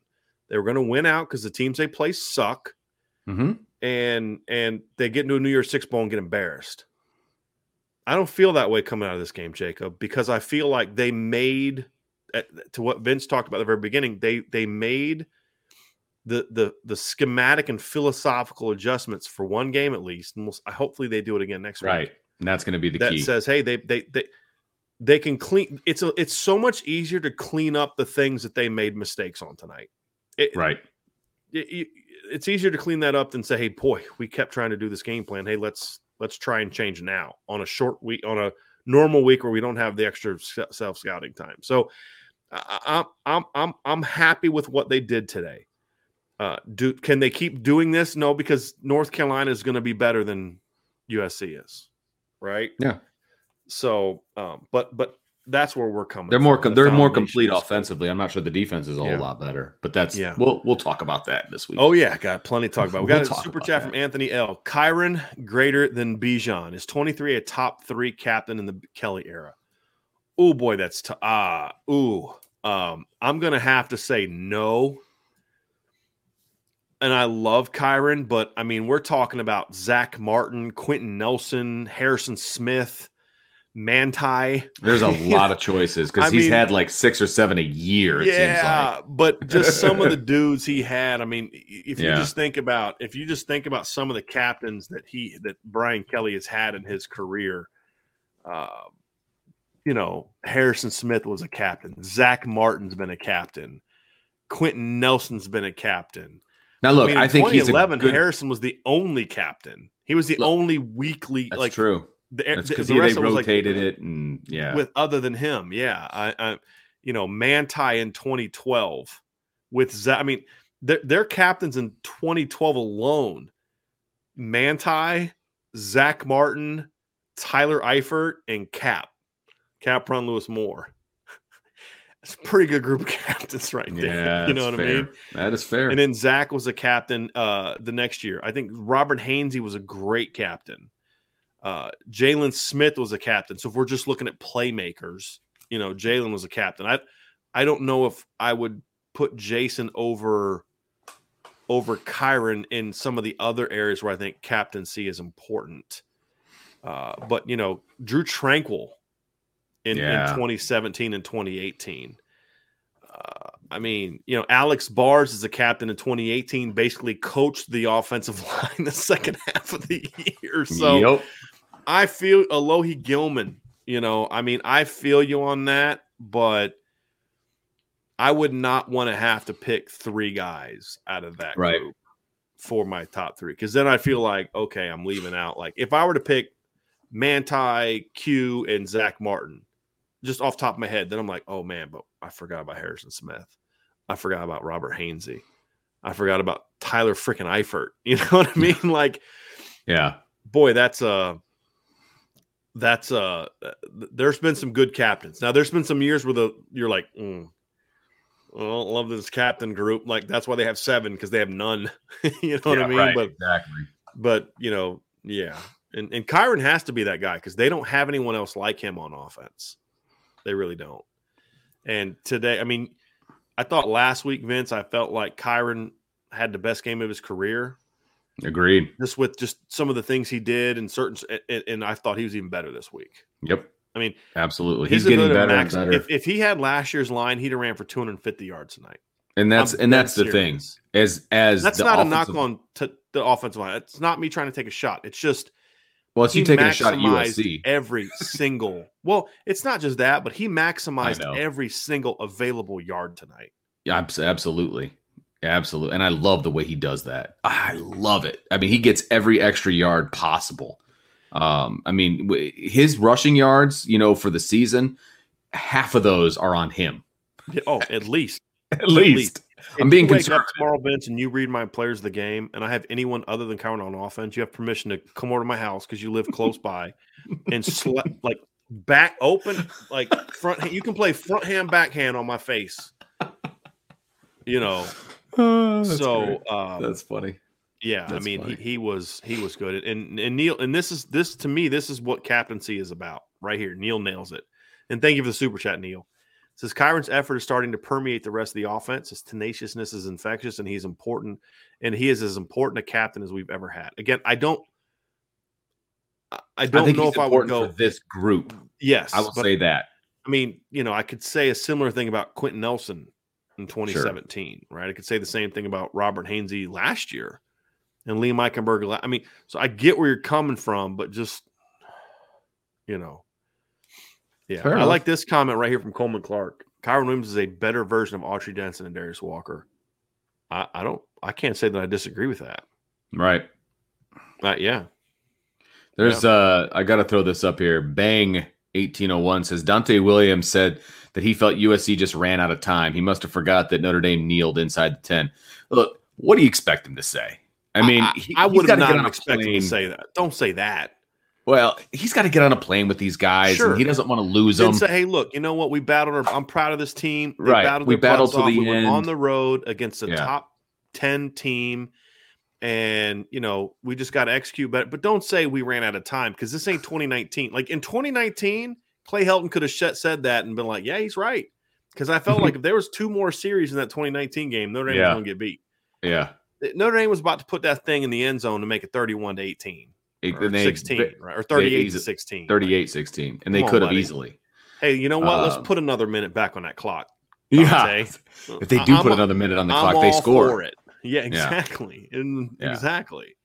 They were going to win out because the teams they play suck hmm and and they get into a New Year's Six bowl and get embarrassed. I don't feel that way coming out of this game, Jacob, because I feel like they made to what Vince talked about at the very beginning. They they made the the the schematic and philosophical adjustments for one game at least, and we'll, hopefully they do it again next Right. week. Right, and that's going to be the That key. says, hey, they they they they can clean. It's a it's so much easier to clean up the things that they made mistakes on tonight. It, right. It- it- it's easier to clean that up than say, "Hey, boy, we kept trying to do this game plan. Hey, let's let's try and change now on a short week, on a normal week where we don't have the extra self scouting time." So, I- I'm I'm I'm happy with what they did today. Uh, do can they keep doing this? No, because North Carolina is going to be better than USC is, right? Yeah. So, um, but but that's where we're coming. They're more from. they're more complete offensively. I'm not sure the defense is a Yeah. whole lot better, but that's Yeah. we'll we'll talk about that this week. Oh yeah, got plenty to talk about. We We'll got a talk super chat that. from Anthony L. Kyren greater than Bijan is 23 a top three captain in the Kelly era. Oh boy, that's t- ah ooh. Um, I'm gonna have to say no. And I love Kyren, but I mean, we're talking about Zack Martin, Quenton Nelson, Harrison Smith, Manti. There's a lot of choices because he's mean- had like six or seven a year. It seems yeah, like. but just some of the dudes he had. I mean, i- if you Yeah. just think about if you just think about some of the captains that he that Brian Kelly has had in his career, uh, you know, Harrison Smith was a captain. Zack Martin's been a captain. Quenton Nelson's been a captain. Now look, mean, I, in think he's a good. Harrison was the only captain. He was the Look, only weekly That's like true. The, That's the- because the they rest of it was, like, rotated it and yeah. with other than him. Yeah, I, I you know, Manti in 2012 with Zack. I mean, their their captains in 2012 alone: Manti, Zack Martin, Tyler Eifert, and Cap, Kapron Lewis-Moore. It's a pretty good group of captains right there. yeah, you know what I mean? That is fair. And then Zack was a captain uh, the next year. I think Robert Hainsey was a great captain. Uh, Jaylon Smith was a captain. So if we're just looking at playmakers, you know, Jaylon was a captain. I I don't know if I would put Jason over over Kyren in some of the other areas where I think captaincy is important. Uh, but you know, Drue Tranquill in, Yeah. in 2017 and 2018. Uh, I mean, you know, Alex Bars is a captain in 2018, basically coached the offensive line the second half of the year. So Yep. I feel Alohi Gilman, you know, I mean, I feel you on that, but I would not want to have to pick three guys out of that Right. group for my top three. Cause then I feel like, okay, I'm leaving out. Like if I were to pick Manti, Q, and Zack Martin, just off the top of my head, then I'm like, oh man, but I forgot about Harrison Smith. I forgot about Robert Hainsey. I forgot about Tyler freaking Eifert. You know what I mean? Like, yeah. boy, that's uh that's uh there's been some good captains. Now there's been some years where the you're like, mm, well, love this captain group. Like that's why they have seven because they have none. you know what I mean? right, But exactly. but you know, yeah. And and Kyren has to be that guy because they don't have anyone else like him on offense. They really don't. And today, I mean, I thought last week, Vince, I felt like Kyren had the best game of his career. Agreed. Just with just some of the things he did and certain, and, and I thought he was even better this week. Yep. I mean, Absolutely. He's getting to better and better. If, if he had last year's line, he'd have ran for 250 yards tonight. and that's I'm and that's the dead thing. As as That's the not a knock on t- the offensive line. It's not me trying to take a shot. It's just Well, it's you taking a shot at maximized USC. every single. Well, it's not just that, but he maximized every single available yard tonight. Yeah, absolutely. Absolutely. And I love the way he does that. I love it. I mean, he gets every extra yard possible. Um, I mean, his rushing yards, you know, for the season, half of those are on him. Oh, at least. At least. I'm If being you wake up tomorrow, Vince, and you read my players of the game, and I have anyone other than Kyren on offense, you have permission to come over to my house because you live close by and sla- like back open, like front. You can play front hand, backhand on my face. You know, so um, That's funny. yeah, I mean, he, funny. he was he was good, and and Neil, and this is this to me, this is what captaincy is about right here. Neil nails it, and thank you for the super chat, Neil. It says Kyren's effort is starting to permeate the rest of the offense. His tenaciousness is infectious, and he's important, and he is as important a captain as we've ever had. Again, I don't, I- I I don't think know if I would go. this group. Yes, I will say that. I mean, you know, I could say a similar thing about Quenton Nelson in 2017, right? I could say the same thing about Robert Hainsey last year and Liam Eichenberg. I mean, so I get where you're coming from, but just, you know, yeah. Fair I enough. like this comment right here from Coleman Clark. Kyren Williams is a better version of Autry Denson and Darius Walker. I, I don't, I can't say that I disagree with that. Right. Uh, yeah. There's uh I gotta throw this up here. Bang 1801 says Donte Williams said that he felt USC just ran out of time. He must have forgot that Notre Dame kneeled inside the 10. Look, what do you expect him to say? I mean, I, he- I would have not expected to say that. Don't say that. Well, he's got to get on a plane with these guys, Sure. and he doesn't want to lose Then them. say, hey, look, you know what? We battled. Our, I'm proud of this team. They Right. Battled We battled to off. the we went on the road against a Yeah. top ten team, and you know we just got to execute better. But don't say we ran out of time because this ain't 2019. Like in 2019, Clay Helton could have said that and been like, yeah, he's right. Because I felt like if there was two more series in that 2019 game, Notre Dame Yeah. was going to get beat. yeah, Notre Dame was about to put that thing in the end zone to make it 31 to 18. It- Or and they- 16, right? Or 38 easy- to 16. 38 16, and they could have easily. Hey, you know what? Um, Let's put another minute back on that clock. Yeah, if they do I'm- put another minute on the I'm clock, they score. it. Yeah, exactly. And Yeah. exactly.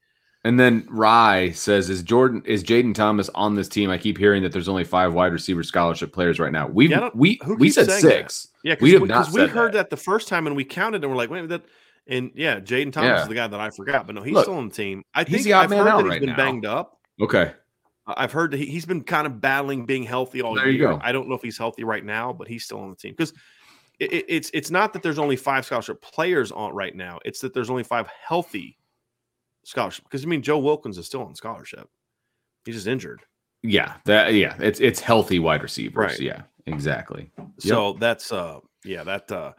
And then Rye says, "Is Jordan is Jayden Thomas on this team? I keep hearing that there's only five wide receiver scholarship players right now. We've, don't- we who we said saying that? six. Yeah, We because have we, not we heard that. that. the first time and we counted and we're like, wait, that and yeah, Jayden Thomas Yeah. is the guy that I forgot, but no, he's Look, still on the team. I think I've man heard that he's right been now. banged up. Okay, I've heard that he, he's been kind of battling being healthy all There year. I don't know if he's healthy right now, but he's still on the team because it, it- it's it's not that there's only five scholarship players on right now. It's that there's only five healthy scholarship. Because I mean, Joe Wilkins is still on scholarship. He's just injured. yeah, that yeah, it's it's healthy wide receivers. Right. Yeah, exactly. So that's uh yeah, that uh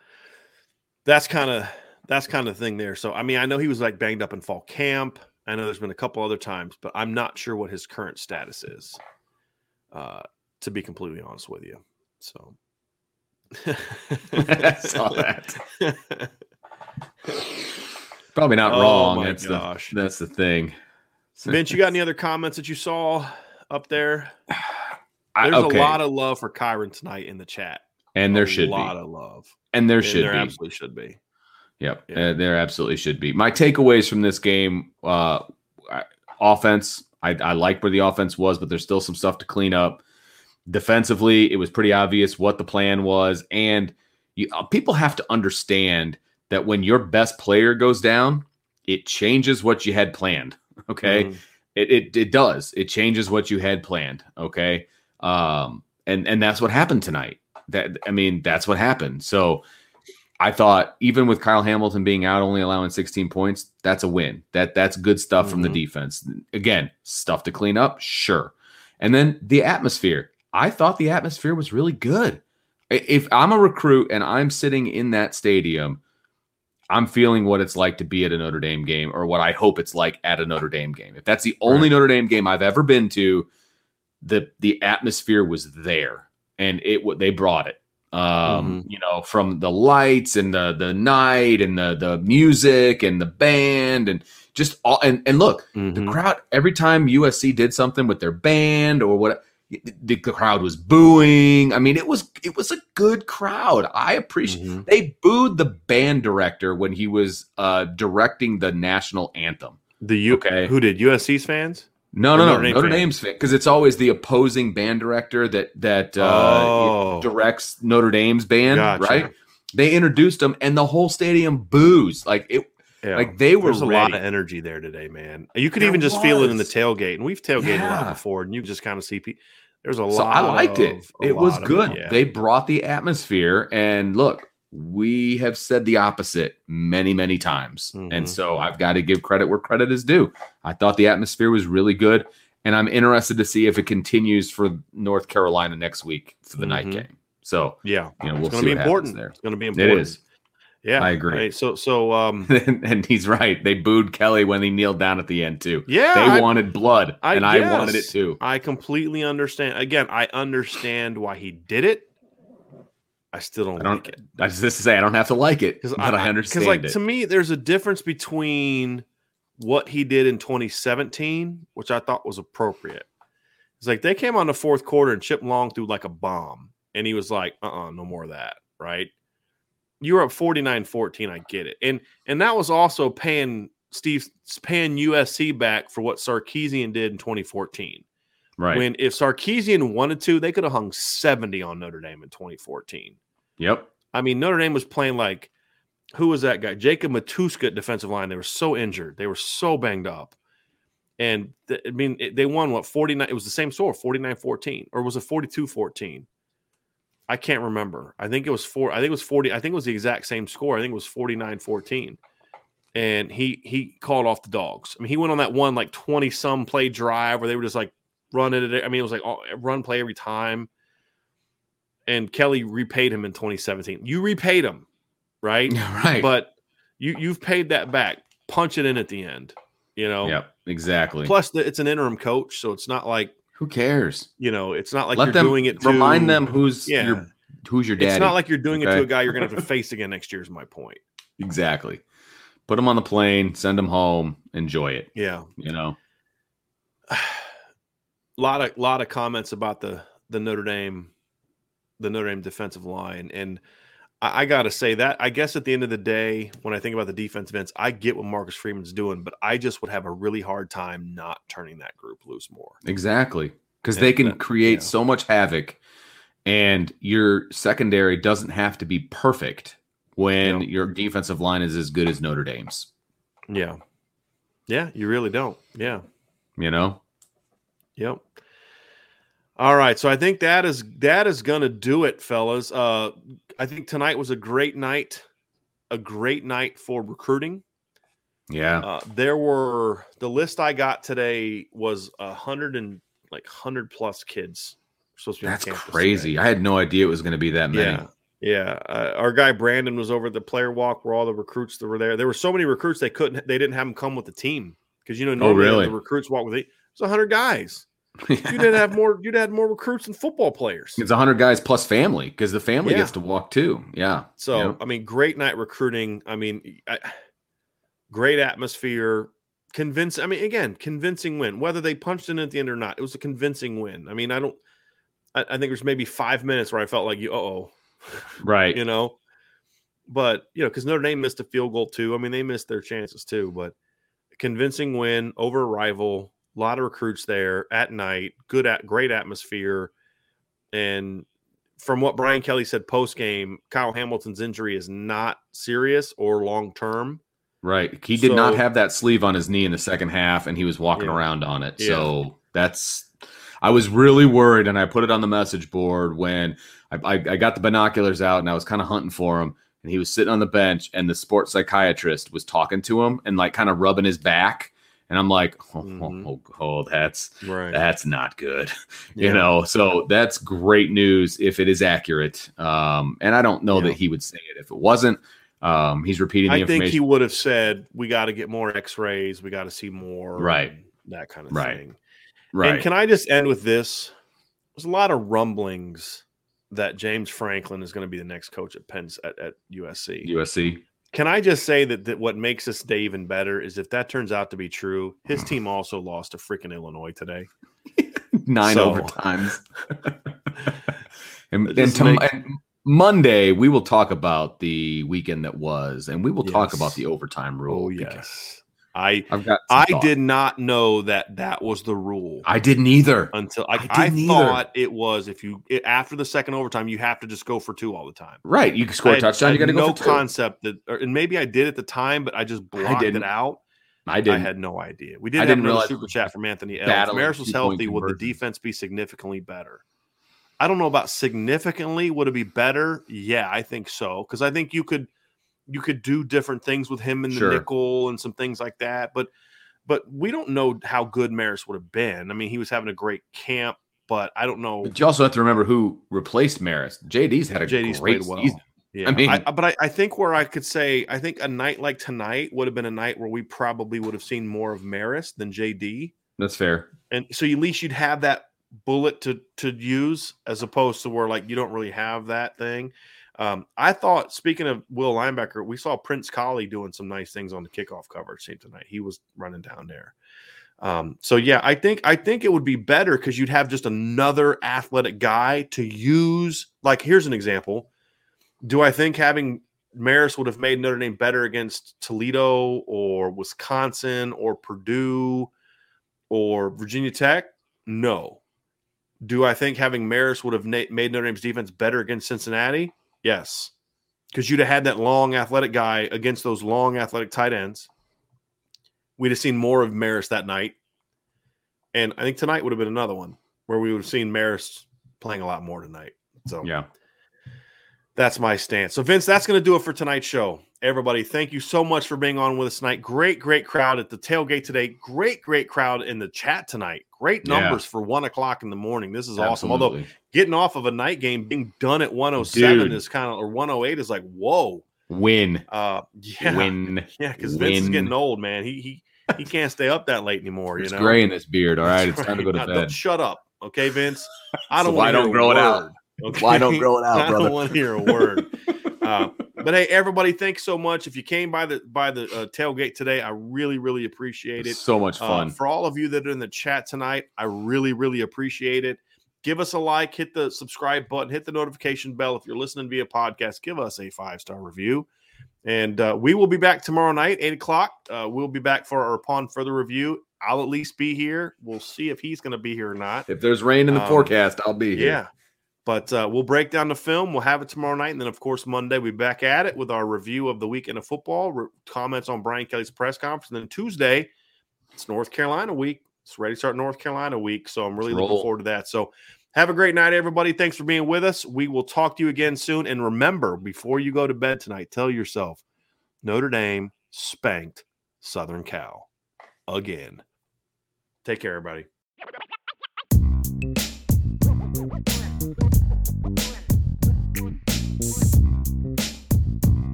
that's kind of that's kind of thing there. So I mean, I know he was like banged up in fall camp. I know there's been a couple other times, but I'm not sure what his current status is. Uh to be completely honest with you. So I saw that. Probably not Oh wrong. my That's gosh. the that's the thing. Vince, you got any other comments that you saw up there? I- There's okay. a lot of love for Kyren tonight in the chat. and there a should be a lot of love. and there And should there be. absolutely should be. Yep, Yeah. uh, there absolutely should be. My takeaways from this game: uh, offense. I, I like where the offense was, but there's still some stuff to clean up. Defensively, it was pretty obvious what the plan was, and you, uh, people have to understand that when your best player goes down, it changes what you had planned. Okay, Mhm. it, it it does. It changes what you had planned. Okay. Um, and and that's what happened tonight. That I mean, that's what happened. So I thought even with Kyle Hamilton being out, only allowing 16 points, that's a win. That that's good stuff from the Mhm. defense. Again, stuff to clean up, sure. And then the atmosphere. I thought the atmosphere was really good. If I'm a recruit and I'm sitting in that stadium, I'm feeling what it's like to be at a Notre Dame game or what I hope it's like at a Notre Dame game. If that's the only right. Notre Dame game I've ever been to, the the atmosphere was there and it they brought it. Um, mm-hmm. you know, from the lights and the the night and the the music and the band and just all and and look, mm-hmm. the crowd every time USC did something with their band or what the crowd was booing. I mean, it was it was a good crowd. I appreciate. Mm-hmm. They booed the band director when he was uh, directing the national anthem. The U- okay, who did USC's fans? No, no, no, Notre, Dame Notre Dame's fan because it's always the opposing band director that that uh, oh. directs Notre Dame's band, gotcha. right? They introduced him, and the whole stadium boos like it. Yeah. Like they were There's a lot of energy there today, man. You could there even just was. feel it in the tailgate, and we've tailgated yeah. a lot before, and you just kind of see people. There's a lot. so. I liked of, it. It was good. It, yeah. They brought the atmosphere, and look, we have said the opposite many, many times, mm-hmm. and so I've got to give credit where credit is due. I thought the atmosphere was really good, and I'm interested to see if it continues for North Carolina next week for the mm-hmm. night game. So yeah, you know, we'll it's going to be important. There, it's going to be important. It is. Yeah, I agree. Right. So, so, um, and he's right. They booed Kelly when he kneeled down at the end too. Yeah, they I, wanted blood, I, and I wanted it too. I completely understand. Again, I understand why he did it. I still don't, I don't like it. I just to say I don't have to like it, but I, I understand. Because, like, it. to me, there's a difference between what he did in 2017, which I thought was appropriate. It's like they came on the fourth quarter and Chip Long threw like a bomb, and he was like, "Uh, uh-uh, no more of that." Right? You were up 49-14 i get it and and that was also paying steve paying usc back for what sarkisian did in 2014 right. When if sarkisian wanted to they could have hung 70 on notre dame in 2014 yep. I mean notre dame was playing like who was that guy? Jacob matuska at defensive line they were so injured they were so banged up. And th- i mean it, they won what 49 it was the same score 49-14 or was it 42-14 I can't remember. I think it was four. I think it was 40. I think it was the exact same score. I think it was 49 14. And he he called off the dogs. I mean, he went on that one like 20 some play drive where they were just like running it. I mean, it was like all, run play every time. And Kelly repaid him in 2017. You repaid him, right? Right. But you you've paid that back. Punch it in at the end. You know. Yep. Exactly. Plus, it's an interim coach, so it's not like who cares? You know, it's not like Let you're them, doing it. To, remind them who's yeah. your who's your dad. It's not like you're doing okay? it to a guy you're going to have to face again next year. Is my point. Exactly. Put them on the plane, send them home, enjoy it. Yeah, you know. A lot of lot of comments about the the Notre Dame, the Notre Dame defensive line, and I, I got to say that I guess at the end of the day, when I think about the defensive ends, I get what Marcus Freeman's doing, but I just would have a really hard time not turning that group loose more. Exactly, because they can create yeah. so much havoc, and your secondary doesn't have to be perfect when yeah. your defensive line is as good as Notre Dame's. Yeah, yeah, you really don't. Yeah, you know. Yep. All right, so I think that is that is gonna do it, fellas. Uh, I think tonight was a great night, a great night for recruiting. Yeah, uh, there were the list I got today was a hundred and like hundred plus kids. Supposed to be That's crazy. Today. I had no idea it was going to be that many. Yeah, yeah. Uh, our guy Brandon was over at the player walk where all the recruits that were there. There were so many recruits they couldn't, they didn't have them come with the team because you know oh, normally really? the recruits walk with it. It's was hundred guys. You'd have more. You'd have more recruits and football players. It's hundred guys plus family because the family yeah. gets to walk too. Yeah. So yeah. I mean, great night recruiting. I mean, I, great atmosphere. Convince. I mean, again, convincing win. Whether they punched in at the end or not, it was a convincing win. I mean, I don't. I, I think there's maybe five minutes where I felt like you. Oh, right. you know, but you know, because Notre Dame missed a field goal too. I mean, they missed their chances too. But convincing win over a rival a lot of recruits there at night, good at great atmosphere. And from what Brian Kelly said post game, Kyle Hamilton's injury is not serious or long term. Right. He did so, not have that sleeve on his knee in the second half, and he was walking yeah. around on it. Yeah. So that's. I was really worried, and I put it on the message board when I, I, I got the binoculars out and I was kind of hunting for him. And he was sitting on the bench, and the sports psychiatrist was talking to him and like kind of rubbing his back And I'm like, oh, Mhm. oh, oh, that's Right. that's not good Yeah. you know so that's great news if it is accurate um and i don't know Yeah. that he would say it if it wasn't um he's repeating the I think he would have said, "We got to get more X-rays. We got to see more." Right. That kind of Right. thing. right And can I just end with this? There's a lot of rumblings that James Franklin is going to be the next coach at Penn at, at USC. usc Can I just say that, that what makes this day even better is if that turns out to be true, his mm. team also lost to freaking Illinois today. nine So- overtimes. And, and, to, makes- and monday we will talk about the weekend that was and we will talk about the overtime rule Oh yes, I i've got I thought. did not know that that was the rule. i didn't either until I I, I, didn't either. thought it was if you it, after the second overtime you have to just go for two all the time. right you can score I a touchdown I you gotta go no for two. concept that, or, and maybe I did at the time, but I just blocked it out. i I didn't had no idea. We I did have didn't another super chat from Anthony L. If Maris was healthy, would the defense be significantly better? I don't know about significantly. Would it be better? Yeah, I think so. Because I think you could you could do different things with him in the Sure. nickel and some things like that. But but we don't know how good Maris would have been. I mean, he was having a great camp, but I don't know. But you also have to remember who replaced Maris. JD's had a JD's great well. season. Yeah, I mean- I, but I, I think where I could say I think a night like tonight would have been a night where we probably would have seen more of Maris than JD, That's fair. and so at least you'd have that bullet to to use as opposed to where like you don't really have that thing. Um, I thought speaking of Will linebacker, we saw Prince Kollie doing some nice things on the kickoff coverage team tonight. He was running down there. Um, so yeah, I think I think it would be better because you'd have just another athletic guy to use. Like, here's an example. Do I think having Maris would have made Notre Dame better against Toledo or Wisconsin or Purdue or Virginia Tech? No. Do I think having Maris would have na- made Notre Dame's defense better against Cincinnati? Yes. Because you'd have had that long athletic guy against those long athletic tight ends. We'd have seen more of Maris that night. And I think tonight would have been another one where we would have seen Maris playing a lot more tonight. So Yeah. that's my stance. So, Vince, that's going to do it for tonight's show. Everybody, thank you so much for being on with us tonight. Great, great crowd at the tailgate today. Great, great crowd in the chat tonight. Great Yeah. numbers for one o'clock in the morning. This is awesome. Although getting off of a night game, being done at 107 Dude. is kind of, or 108 is like, whoa. win, Uh, yeah. win. Yeah, because Vince is getting old, man. He, he, he can't stay up that late anymore. You It's know, gray in this beard. All right, it's time to go to bed. Shut up, okay, Vince. I don't why want don't grow it out? Okay? Why don't grow it out, brother? I don't want to hear a word. Uh, but hey, everybody, thanks so much. If you came by the by the uh, tailgate today, I really, really appreciate it. So much Uh, fun. for all of you that are in the chat tonight, I really, really appreciate it. Give us a like, hit the subscribe button, hit the notification bell. If you're listening via podcast, give us a five star review. And uh, we will be back tomorrow night, eight o'clock. Uh, we'll be back for our upon further review. I'll at least be here. We'll see if he's going to be here or not. if there's rain in the um, forecast, I'll be here. Yeah. But uh, we'll break down the film. We'll have it tomorrow night. And then, of course, Monday, we'll be back at it with our review of the weekend of football, re- comments on Brian Kelly's press conference. And then Tuesday, it's North Carolina week. It's ready to start North Carolina week. So I'm really Let's looking forward to that. So have a great night, everybody. Thanks for being with us. We will talk to you again soon. And remember, before you go to bed tonight, tell yourself Notre Dame spanked Southern Cal again. Take care, everybody.